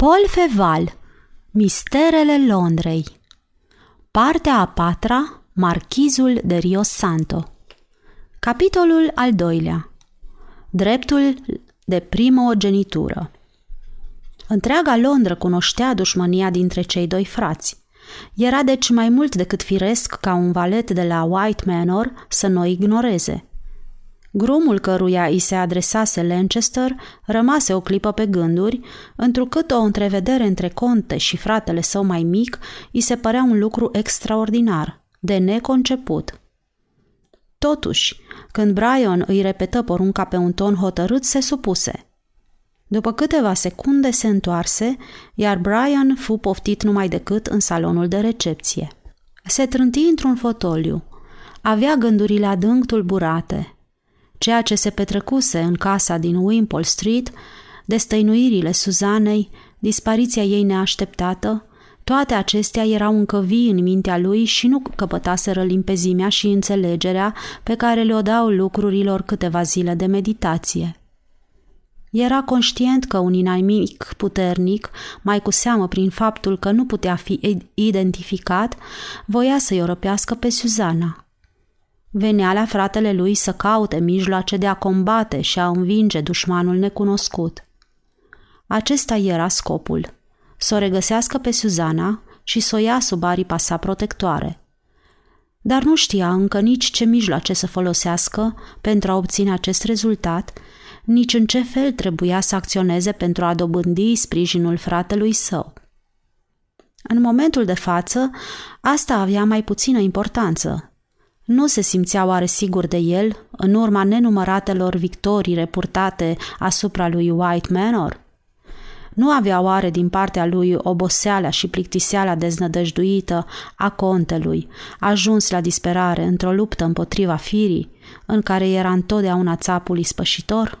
Paul Feval Misterele Londrei. Partea a patra Marchizul de Rio Santo. Capitolul al doilea. Dreptul de primogenitură Întreaga Londra cunoștea dușmânia dintre cei doi frați. Era deci mai mult decât firesc ca un valet de la White Manor să nu o ignoreze – Grumul căruia îi se adresase Lancaster rămase o clipă pe gânduri, întrucât o întrevedere între conte și fratele său mai mic îi se părea un lucru extraordinar, de neconceput. Totuși, când Brian îi repetă porunca pe un ton hotărât, se supuse. După câteva secunde se întoarse, iar Brian fu poftit numai decât în salonul de recepție. Se trânti într-un fotoliu. Avea gândurile adânc tulburate – ceea ce se petrecuse în casa din Wimpole Street, destăinuirile Suzanei, dispariția ei neașteptată, toate acestea erau încă vii în mintea lui și nu căpătaseră limpezimea și înțelegerea pe care le-o dau lucrurilor câteva zile de meditație. Era conștient că un inamic puternic, mai cu seamă prin faptul că nu putea fi identificat, voia să-i răpească pe Suzana. Venea la fratele lui să caute mijloace de a combate și a învinge dușmanul necunoscut. Acesta era scopul, să o regăsească pe Suzana și să o ia sub aripa sa protectoare. Dar nu știa încă nici ce mijloace să folosească pentru a obține acest rezultat, nici în ce fel trebuia să acționeze pentru a dobândi sprijinul fratelui său. În momentul de față, asta avea mai puțină importanță, nu se simțea oare sigur de el în urma nenumăratelor victorii repurtate asupra lui White Manor? Nu avea oare din partea lui oboseala și plictiseala deznădăjduită a contelui, ajuns la disperare într-o luptă împotriva firii, în care era întotdeauna țapul ispășitor?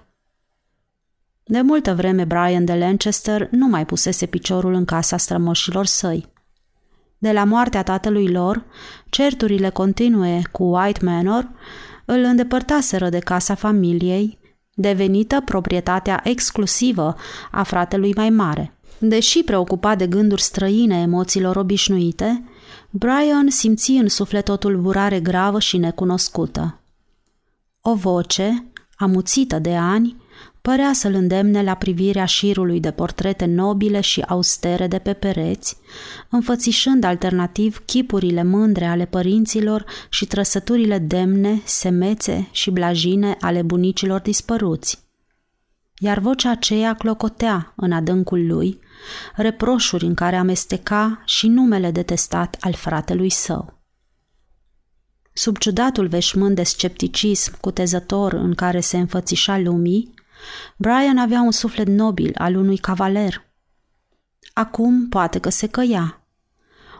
De multă vreme Brian de Lancaster nu mai pusese piciorul în casa strămoșilor săi. De la moartea tatălui lor, certurile continue cu White Manor îl îndepărtaseră de casa familiei, devenită proprietatea exclusivă a fratelui mai mare. Deși preocupat de gânduri străine emoțiilor obișnuite, Brian simți în suflet o tulburare gravă și necunoscută. O voce, amuțită de ani, părea să-l îndemne la privirea șirului de portrete nobile și austere de pe pereți, înfățișând alternativ chipurile mândre ale părinților și trăsăturile demne, semețe și blajine ale bunicilor dispăruți. Iar vocea aceea clocotea în adâncul lui, reproșuri în care amesteca și numele detestat al fratelui său. Sub ciudatul veșmânt de scepticism cutezător în care se înfățișa lumii, Brian avea un suflet nobil al unui cavaler. Acum poate că se căia.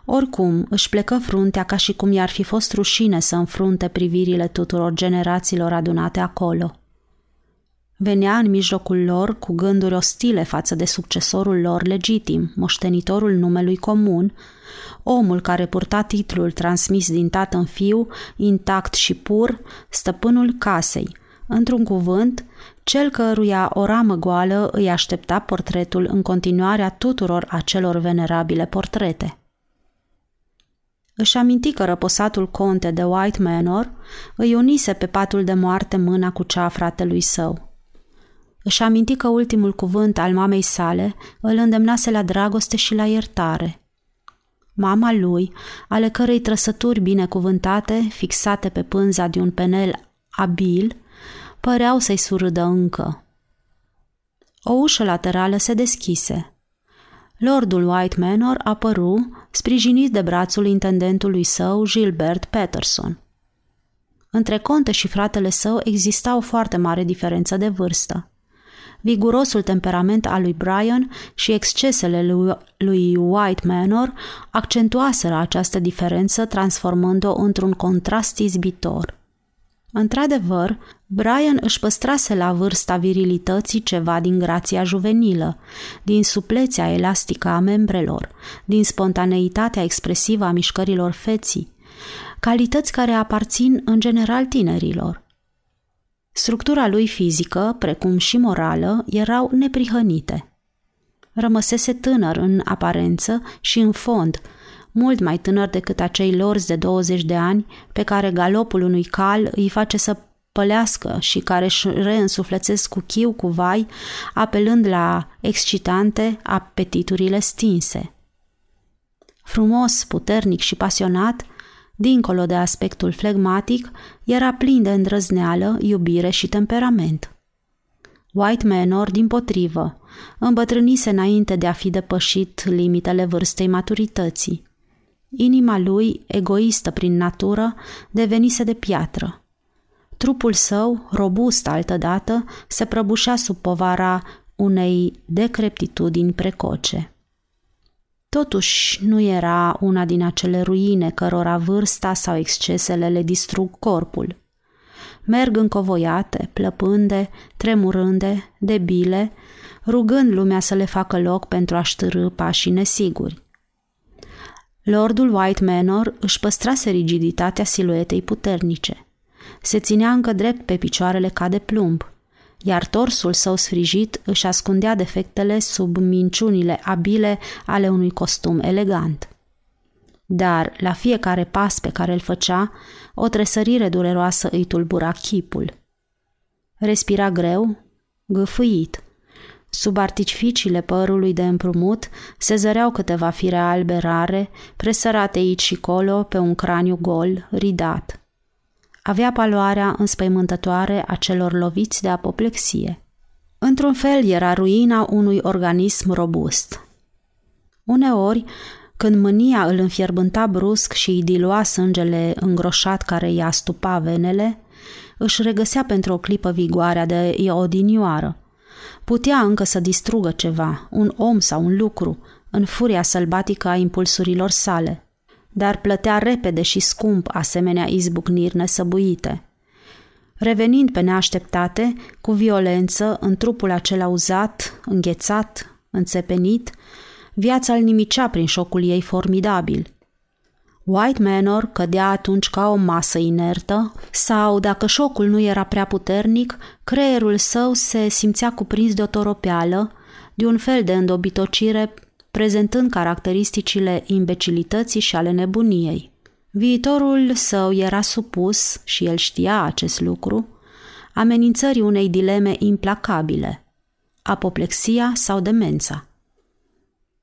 Oricum, își plecă fruntea ca și cum i-ar fi fost rușine să înfrunte privirile tuturor generațiilor adunate acolo. Venea în mijlocul lor cu gânduri ostile față de succesorul lor legitim, moștenitorul numelui comun, omul care purta titlul transmis din tată în fiu, intact și pur, stăpânul casei, într-un cuvânt, cel căruia o ramă goală îi aștepta portretul în continuarea tuturor acelor venerabile portrete. Își aminti că răposatul conte de White Manor îi unise pe patul de moarte mâna cu cea a fratelui său. Își aminti că ultimul cuvânt al mamei sale îl îndemnase la dragoste și la iertare. Mama lui, ale cărei trăsături binecuvântate, fixate pe pânza de un penel abil, păreau să-i surâdă încă. O ușă laterală se deschise. Lordul White Manor apăru, sprijinit de brațul intendentului său, Gilbert Patterson. Între conte și fratele său exista o foarte mare diferență de vârstă. Vigurosul temperament al lui Brian și excesele lui, lui White Manor accentuaseră această diferență, transformând-o într-un contrast izbitor – Într-adevăr, Brian își păstrase la vârsta virilității ceva din grația juvenilă, din suplețea elastică a membrelor, din spontaneitatea expresivă a mișcărilor feții, calități care aparțin în general tinerilor. Structura lui fizică, precum și morală, erau neprihănite. rămăsese tânăr în aparență și în fond, mult mai tânăr decât acei lorzi de 20 de ani pe care galopul unui cal îi face să pălească și care își reînsuflețesc cu chiu, cu vai, apelând la excitante apetiturile stinse. Frumos, puternic și pasionat, dincolo de aspectul flegmatic, era plin de îndrăzneală, iubire și temperament. White Manor, din potrivă, îmbătrânise înainte de a fi depășit limitele vârstei maturității. Inima lui, egoistă prin natură, devenise de piatră. Trupul său, robust altădată, se prăbușea sub povara unei decreptitudini precoce. Totuși nu era una din acele ruine cărora vârsta sau excesele le distrug corpul. Merg încovoiate, plăpânde, tremurânde, debile, rugând lumea să le facă loc pentru a ștârâ pașii nesiguri. Lordul White Manor își păstrase rigiditatea siluetei puternice. Se ținea încă drept pe picioarele ca de plumb, iar torsul său sfrijit își ascundea defectele sub minciunile abile ale unui costum elegant. Dar, la fiecare pas pe care îl făcea, o tresărire dureroasă îi tulbura chipul. Respira greu, gâfâit. Sub artificiile părului de împrumut se zăreau câteva fire albe rare, presărate aici și colo pe un craniu gol, ridat – avea paloarea înspăimântătoare a celor loviți de apoplexie. Într-un fel era ruina unui organism robust. Uneori, când mânia îl înfierbânta brusc și îi dilua sângele îngroșat care îi astupa venele, își regăsea pentru o clipă vigoarea de odinioară. Putea încă să distrugă ceva, un om sau un lucru, în furia sălbatică a impulsurilor sale – dar plătea repede și scump asemenea izbucniri nesăbuite. Revenind pe neașteptate, cu violență, în trupul acela uzat, înghețat, înțepenit, viața îl nimicea prin șocul ei formidabil. White Manor cădea atunci ca o masă inertă sau, dacă șocul nu era prea puternic, creierul său se simțea cuprins de o toropeală, de un fel de îndobitocire prezentând caracteristicile imbecilității și ale nebuniei. Viitorul său era supus, și el știa acest lucru, amenințării unei dileme implacabile, apoplexia sau demența.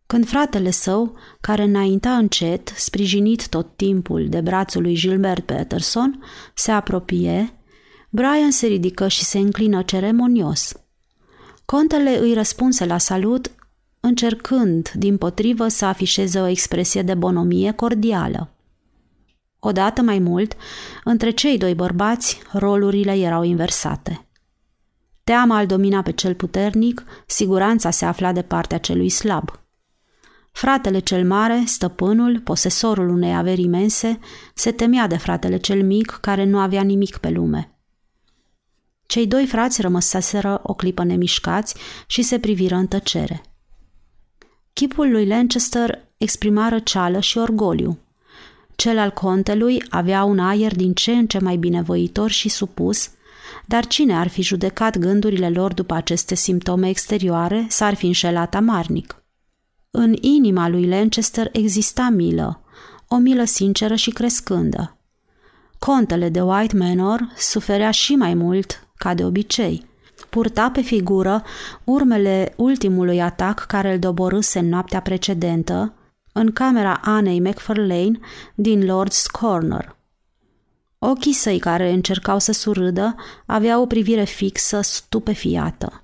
Când fratele său, care înainta încet, sprijinit tot timpul de brațul lui Gilbert Peterson, se apropie, Brian se ridică și se înclină ceremonios. Contele îi răspunse la salut încercând, din potrivă, să afișeze o expresie de bonomie cordială. Odată mai mult, între cei doi bărbați, rolurile erau inversate. Teama îl domina pe cel puternic, siguranța se afla de partea celui slab. Fratele cel mare, stăpânul, posesorul unei averi imense, se temea de fratele cel mic, care nu avea nimic pe lume. Cei doi frați rămăsaseră o clipă nemișcați și se priviră în tăcere. Chipul lui Lancaster exprima răceală și orgoliu. Cel al contelui avea un aer din ce în ce mai binevoitor și supus, dar cine ar fi judecat gândurile lor după aceste simptome exterioare s-ar fi înșelat amarnic. În inima lui Lancaster exista milă, o milă sinceră și crescândă. Contele de White Manor suferea și mai mult ca de obicei – purta pe figură urmele ultimului atac care îl doborâse în noaptea precedentă, în camera Anei McFarlane din Lord's Corner. Ochii săi care încercau să surâdă aveau o privire fixă, stupefiată.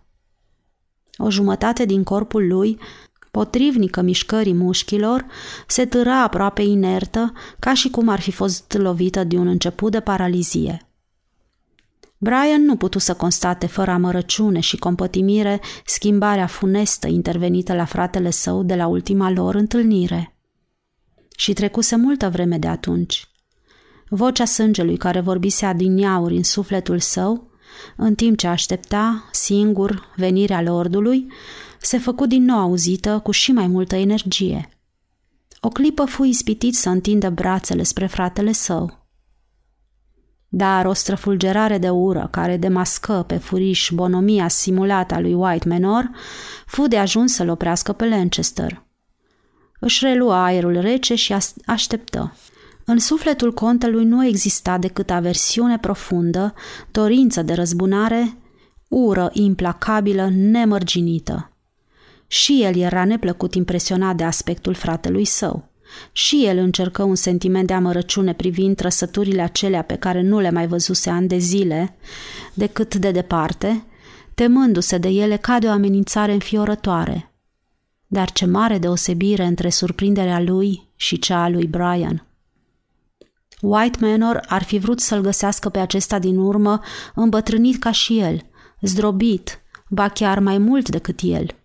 O jumătate din corpul lui, potrivnică mișcării mușchilor, se târa aproape inertă, ca și cum ar fi fost lovită de un început de paralizie. Brian nu putu să constate fără amărăciune și compătimire schimbarea funestă intervenită la fratele său de la ultima lor întâlnire. Și trecuse multă vreme de atunci. Vocea sângelui care vorbise adiniauri în sufletul său, în timp ce aștepta, singur, venirea lordului, se făcu din nou auzită cu și mai multă energie. O clipă fu ispitit să întindă brațele spre fratele său – dar o străfulgerare de ură care demască pe furiș bonomia simulată a lui White Menor fu de ajuns să-l oprească pe Lancaster. Își relua aerul rece și așteptă. În sufletul contelui nu exista decât aversiune profundă, dorință de răzbunare, ură implacabilă, nemărginită. Și el era neplăcut impresionat de aspectul fratelui său. Și el încercă un sentiment de amărăciune privind trăsăturile acelea pe care nu le mai văzuse ani de zile, decât de departe, temându-se de ele ca de o amenințare înfiorătoare. Dar ce mare deosebire între surprinderea lui și cea a lui Brian. White Manor ar fi vrut să-l găsească pe acesta din urmă îmbătrânit ca și el, zdrobit, ba chiar mai mult decât el.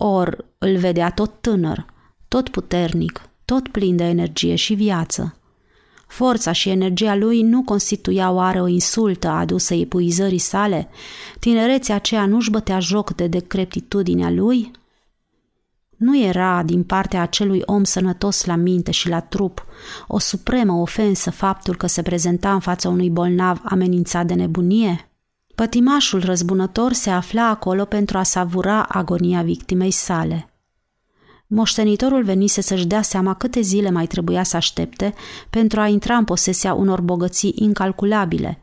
Or, îl vedea tot tânăr, tot puternic, tot plin de energie și viață. Forța și energia lui nu constituia oare o insultă adusă epuizării sale? Tinerețea aceea nu-și bătea joc de decreptitudinea lui? Nu era, din partea acelui om sănătos la minte și la trup, o supremă ofensă faptul că se prezenta în fața unui bolnav amenințat de nebunie? Pătimașul răzbunător se afla acolo pentru a savura agonia victimei sale. Moștenitorul venise să-și dea seama câte zile mai trebuia să aștepte pentru a intra în posesia unor bogății incalculabile,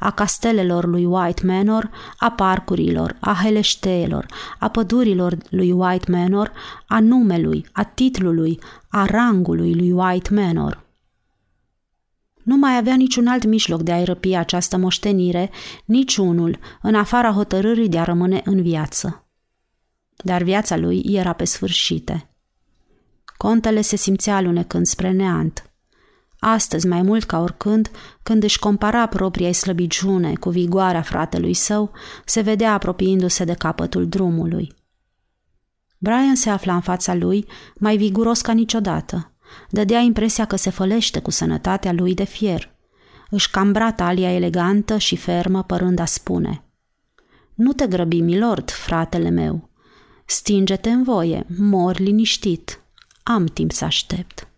a castelelor lui White Manor, a parcurilor, a heleșteelor, a pădurilor lui White Manor, a numelui, a titlului, a rangului lui White Manor. Nu mai avea niciun alt mijloc de a-i răpi această moștenire, niciunul, în afara hotărârii de a rămâne în viață. Dar viața lui era pe sfârșite – Contele se simțea alunecând spre neant. Astăzi, mai mult ca oricând, când își compara propria slăbiciune cu vigoarea fratelui său, se vedea apropiindu-se de capătul drumului. Brian se afla în fața lui, mai viguros ca niciodată. Dădea impresia că se fălește cu sănătatea lui de fier. Își cambra talia elegantă și fermă, părând a spune Nu te grăbi, milord, fratele meu. Stinge-te în voie, mor liniștit. Am timp să aștept.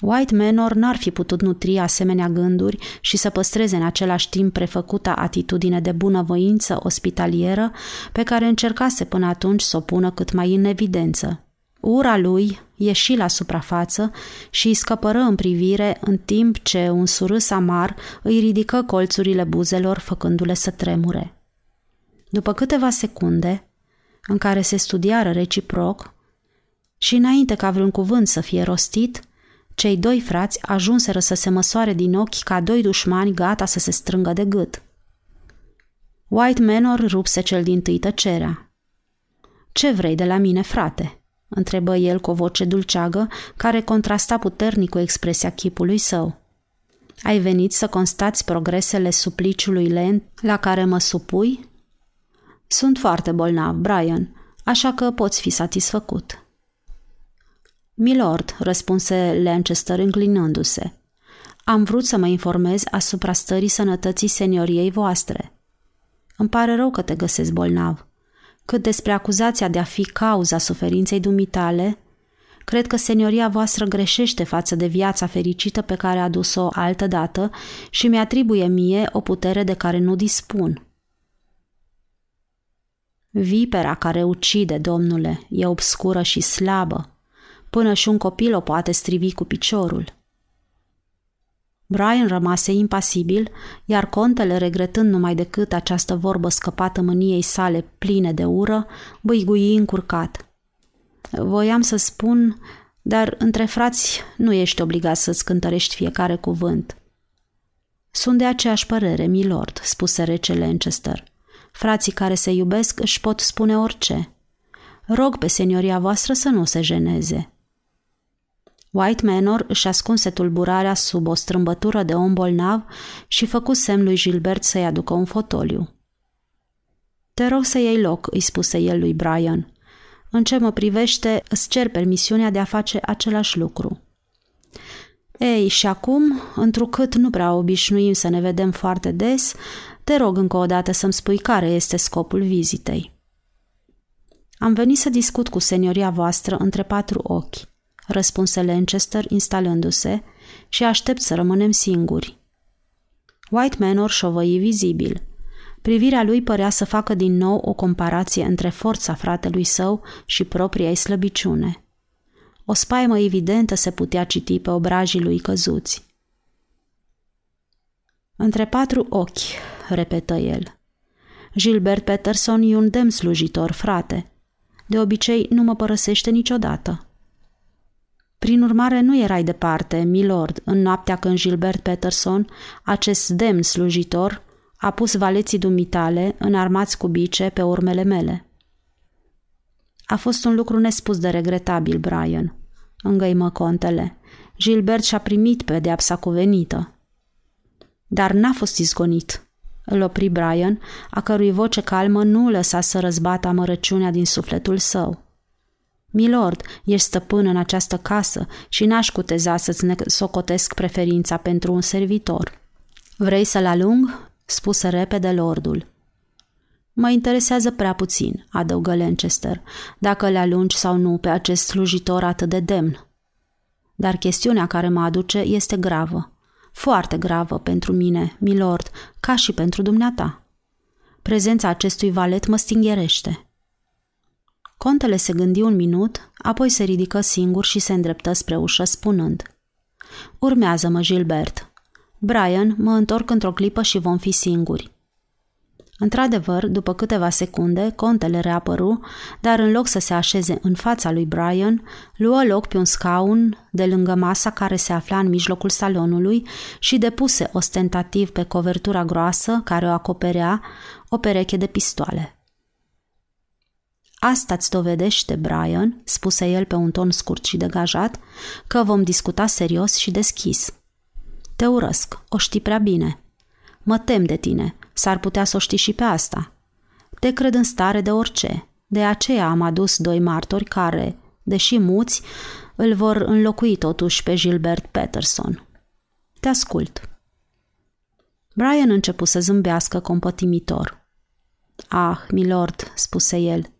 White Manor n-ar fi putut nutri asemenea gânduri și să păstreze în același timp prefăcuta atitudine de bunăvoință ospitalieră pe care încercase până atunci să o pună cât mai în evidență. Ura lui ieși la suprafață și îi scăpără în privire în timp ce un surâs amar îi ridică colțurile buzelor făcându-le să tremure. După câteva secunde, în care se studiară reciproc, și înainte ca vreun cuvânt să fie rostit, cei doi frați ajunseră să se măsoare din ochi ca doi dușmani gata să se strângă de gât. White Manor rupse cel din tâi tăcerea. Ce vrei de la mine, frate?" Întrebă el cu o voce dulceagă, care contrasta puternic cu expresia chipului său. Ai venit să constați progresele supliciului lent la care mă supui? Sunt foarte bolnav, Brian, așa că poți fi satisfăcut. Milord, răspunse Lanchester înclinându-se. Am vrut să mă informez asupra stării sănătății senioriei voastre. Îmi pare rău că te găsesc bolnav. Cât despre acuzația de a fi cauza suferinței dumitale, cred că senioria voastră greșește față de viața fericită pe care a dus-o altă dată și mi-atribuie mie o putere de care nu dispun. Vipera care ucide, domnule, e obscură și slabă. Până și un copil o poate strivi cu piciorul. Brian rămase impasibil, iar contele, regretând numai decât această vorbă scăpată mâniei sale pline de ură, băigui încurcat. Voiam să spun, dar între frați nu ești obligat să-ți cântărești fiecare cuvânt. Sunt de aceeași părere, milord, spuse rece Lancaster. Frații care se iubesc își pot spune orice. Rog pe senioria voastră să nu se jeneze. White Manor își ascunse tulburarea sub o strâmbătură de om bolnav și făcu semn lui Gilbert să-i aducă un fotoliu. Te rog să iei loc, îi spuse el lui Brian. În ce mă privește, îți cer permisiunea de a face același lucru. Ei, și acum, întrucât nu prea obișnuim să ne vedem foarte des, te rog încă o dată să-mi spui care este scopul vizitei. Am venit să discut cu senioria voastră între patru ochi răspunse Lancaster instalându-se, și aștept să rămânem singuri. White Manor șovăi vizibil. Privirea lui părea să facă din nou o comparație între forța fratelui său și propria ei slăbiciune. O spaimă evidentă se putea citi pe obrajii lui căzuți. Între patru ochi, repetă el. Gilbert Peterson e un demn slujitor, frate. De obicei nu mă părăsește niciodată. Prin urmare, nu erai departe, milord, în noaptea când Gilbert Peterson, acest demn slujitor, a pus valeții dumitale, înarmați cu bice, pe urmele mele. A fost un lucru nespus de regretabil, Brian, îngăimă contele. Gilbert și-a primit pedeapsa cuvenită. Dar n-a fost izgonit. Îl opri Brian, a cărui voce calmă nu lăsa să răzbată amărăciunea din sufletul său. Milord, ești stăpân în această casă și n-aș cuteza să-ți socotesc preferința pentru un servitor. Vrei să-l alung? spuse repede lordul. Mă interesează prea puțin, adăugă Lancaster, dacă le alungi sau nu pe acest slujitor atât de demn. Dar chestiunea care mă aduce este gravă. Foarte gravă pentru mine, milord, ca și pentru dumneata. Prezența acestui valet mă stingherește. Contele se gândi un minut, apoi se ridică singur și se îndreptă spre ușă spunând Urmează-mă, Gilbert. Brian, mă întorc într-o clipă și vom fi singuri. Într-adevăr, după câteva secunde, contele reapăru, dar în loc să se așeze în fața lui Brian, luă loc pe un scaun de lângă masa care se afla în mijlocul salonului și depuse ostentativ pe covertura groasă care o acoperea o pereche de pistoale. Asta îți dovedește, Brian, spuse el pe un ton scurt și degajat, că vom discuta serios și deschis. Te urăsc, o știi prea bine. Mă tem de tine, s-ar putea să o știi și pe asta. Te cred în stare de orice, de aceea am adus doi martori care, deși muți, îl vor înlocui totuși pe Gilbert Peterson. Te ascult. Brian începu să zâmbească compătimitor. Ah, milord, spuse el,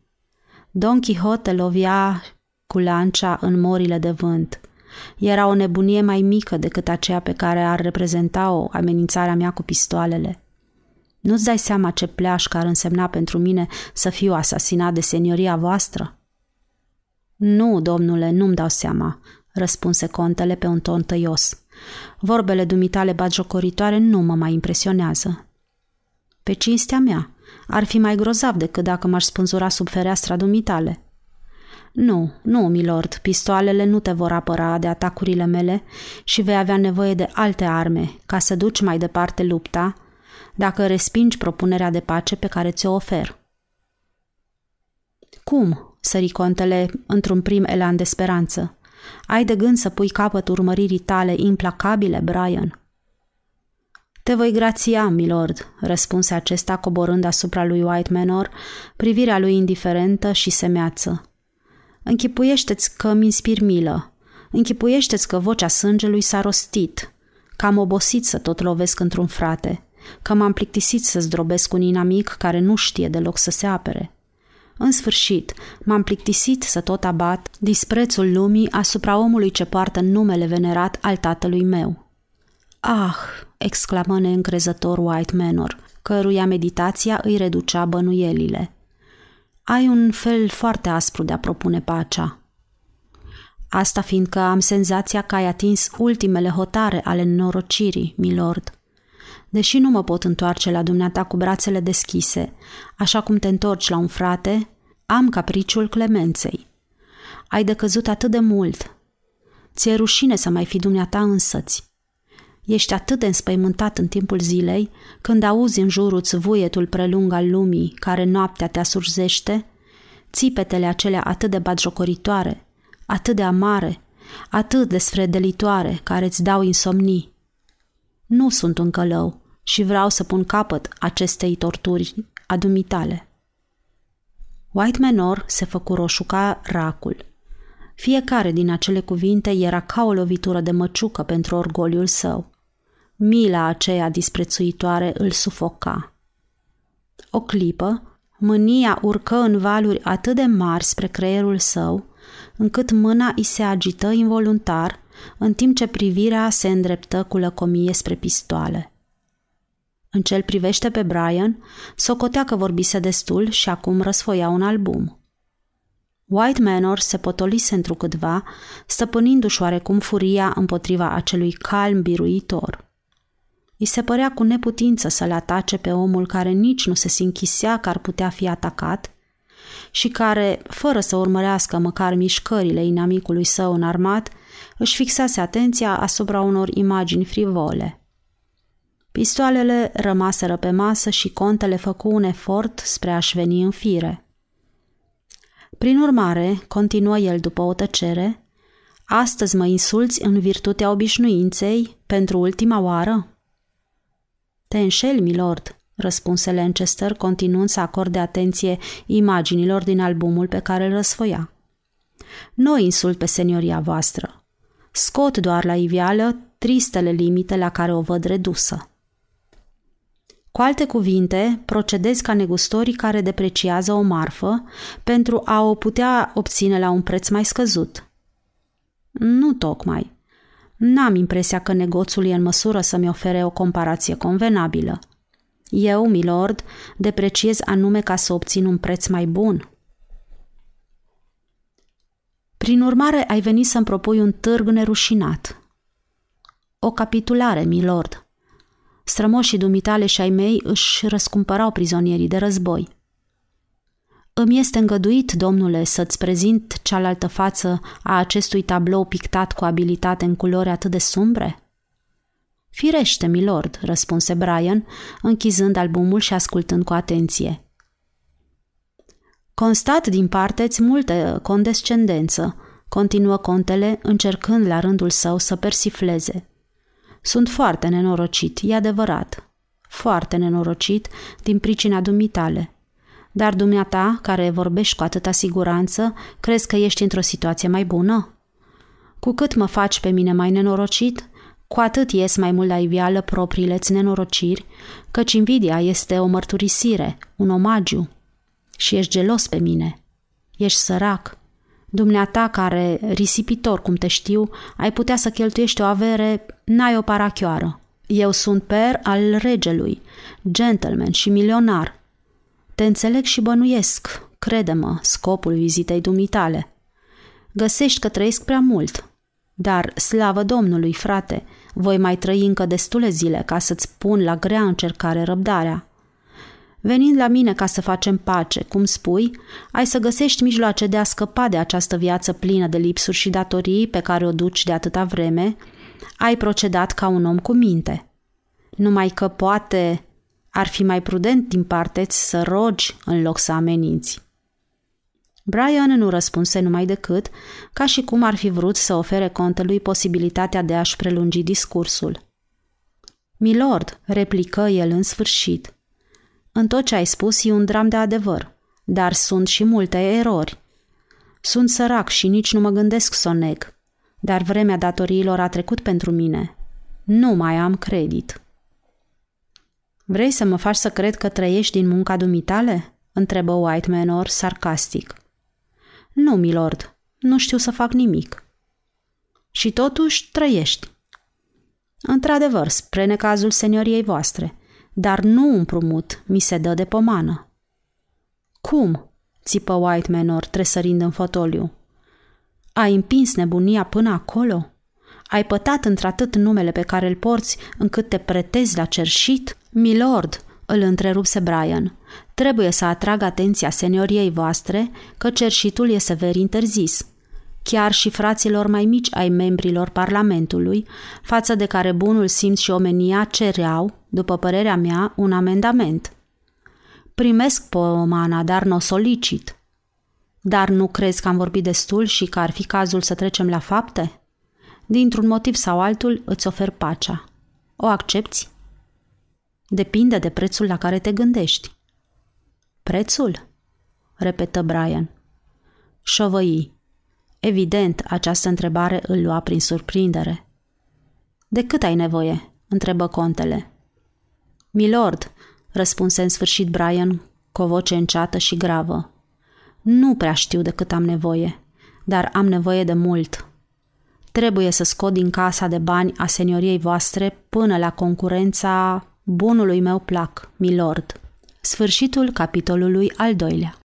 Don Quixote lovia cu lancia în morile de vânt. Era o nebunie mai mică decât aceea pe care ar reprezenta-o amenințarea mea cu pistoalele. Nu-ți dai seama ce pleașcă ar însemna pentru mine să fiu asasinat de senioria voastră? Nu, domnule, nu-mi dau seama, răspunse contele pe un ton tăios. Vorbele dumitale bagiocoritoare nu mă mai impresionează. Pe cinstea mea, ar fi mai grozav decât dacă m-aș spânzura sub fereastra dumitale. Nu, nu, milord, pistoalele nu te vor apăra de atacurile mele și vei avea nevoie de alte arme ca să duci mai departe lupta dacă respingi propunerea de pace pe care ți-o ofer. Cum? sări contele într-un prim elan de speranță. Ai de gând să pui capăt urmăririi tale implacabile, Brian? Te voi grația, milord, răspunse acesta coborând asupra lui White Manor, privirea lui indiferentă și semeață. Închipuiește-ți că mi inspir milă. Închipuiește-ți că vocea sângelui s-a rostit, că am obosit să tot lovesc într-un frate, că m-am plictisit să zdrobesc un inamic care nu știe deloc să se apere. În sfârșit, m-am plictisit să tot abat disprețul lumii asupra omului ce poartă numele venerat al tatălui meu. Ah, exclamă neîncrezător White Manor, căruia meditația îi reducea bănuielile. Ai un fel foarte aspru de a propune pacea. Asta fiindcă am senzația că ai atins ultimele hotare ale norocirii, milord. Deși nu mă pot întoarce la dumneata cu brațele deschise, așa cum te întorci la un frate, am capriciul clemenței. Ai decăzut atât de mult. Ți-e rușine să mai fi dumneata însăți. Ești atât de înspăimântat în timpul zilei, când auzi în jurul vuietul prelung al lumii care noaptea te asurzește, țipetele acelea atât de batjocoritoare, atât de amare, atât de sfredelitoare care îți dau insomnii. Nu sunt un călău și vreau să pun capăt acestei torturi adumitale. White Menor se făcu roșu ca racul. Fiecare din acele cuvinte era ca o lovitură de măciucă pentru orgoliul său. Mila aceea disprețuitoare îl sufoca. O clipă, mânia urcă în valuri atât de mari spre creierul său, încât mâna îi se agită involuntar, în timp ce privirea se îndreptă cu lăcomie spre pistoale. În cel privește pe Brian, socotea că vorbise destul și acum răsfoia un album. White Manor se potolise întrucâtva, stăpânindu-și oarecum furia împotriva acelui calm biruitor. I se părea cu neputință să-l atace pe omul care nici nu se sinchisea că ar putea fi atacat și care, fără să urmărească măcar mișcările inamicului său înarmat, își fixase atenția asupra unor imagini frivole. Pistoalele rămaseră pe masă și contele făcu un efort spre a-și veni în fire. Prin urmare, continuă el după o tăcere, astăzi mă insulți în virtutea obișnuinței pentru ultima oară? Te înșeli, milord, răspunse Lancaster, continuând să acorde atenție imaginilor din albumul pe care îl răsfoia. Nu insult pe senioria voastră. Scot doar la iveală tristele limite la care o văd redusă. Cu alte cuvinte, procedezi ca negustorii care depreciază o marfă pentru a o putea obține la un preț mai scăzut. Nu tocmai. N-am impresia că negoțul e în măsură să-mi ofere o comparație convenabilă. Eu, milord, depreciez anume ca să obțin un preț mai bun. Prin urmare, ai venit să-mi propui un târg nerușinat. O capitulare, milord. Strămoșii dumitale și ai mei își răscumpărau prizonierii de război. Îmi este îngăduit, domnule, să-ți prezint cealaltă față a acestui tablou pictat cu abilitate în culori atât de sumbre? Firește, milord, răspunse Brian, închizând albumul și ascultând cu atenție. Constat din parteți multă condescendență, continuă contele, încercând la rândul său să persifleze. Sunt foarte nenorocit, e adevărat. Foarte nenorocit din pricina dumitale. Dar dumneata, care vorbești cu atâta siguranță, crezi că ești într-o situație mai bună? Cu cât mă faci pe mine mai nenorocit, cu atât ies mai mult la iveală propriile-ți nenorociri, căci invidia este o mărturisire, un omagiu. Și ești gelos pe mine. Ești sărac. Dumneata care, risipitor cum te știu, ai putea să cheltuiești o avere, n-ai o parachioară. Eu sunt per al regelui, gentleman și milionar. Te înțeleg și bănuiesc, crede-mă, scopul vizitei dumitale. Găsești că trăiesc prea mult, dar, slavă Domnului, frate, voi mai trăi încă destule zile ca să-ți pun la grea încercare răbdarea. Venind la mine ca să facem pace, cum spui, ai să găsești mijloace de a scăpa de această viață plină de lipsuri și datorii pe care o duci de atâta vreme, ai procedat ca un om cu minte. Numai că poate ar fi mai prudent din parteți să rogi în loc să ameninți. Brian nu răspunse numai decât, ca și cum ar fi vrut să ofere contelui posibilitatea de a-și prelungi discursul. Milord, replică el în sfârșit, în tot ce ai spus e un dram de adevăr, dar sunt și multe erori. Sunt sărac și nici nu mă gândesc să o neg, dar vremea datoriilor a trecut pentru mine. Nu mai am credit. Vrei să mă faci să cred că trăiești din munca dumitale? întrebă White Manor sarcastic. Nu, milord, nu știu să fac nimic. Și totuși trăiești. Într-adevăr, spre necazul senioriei voastre, dar nu împrumut mi se dă de pomană. Cum? țipă White Manor, tresărind în fotoliu. Ai împins nebunia până acolo? Ai pătat într-atât numele pe care îl porți încât te pretezi la cerșit? Milord, îl întrerupse Brian. Trebuie să atrag atenția senioriei voastre că cerșitul e sever interzis. Chiar și fraților mai mici ai membrilor Parlamentului, față de care bunul simț și omenia cereau, după părerea mea, un amendament. Primesc pomana, dar nu o solicit. Dar nu crezi că am vorbit destul și că ar fi cazul să trecem la fapte? Dintr-un motiv sau altul îți ofer pacea. O accepti? Depinde de prețul la care te gândești. Prețul? repetă Brian. Șovăi. Evident, această întrebare îl lua prin surprindere. De cât ai nevoie? întrebă contele. Milord, răspunse în sfârșit Brian cu o voce înceată și gravă. Nu prea știu de cât am nevoie, dar am nevoie de mult. Trebuie să scot din casa de bani a senioriei voastre până la concurența bunului meu plac, milord. Sfârșitul capitolului al doilea.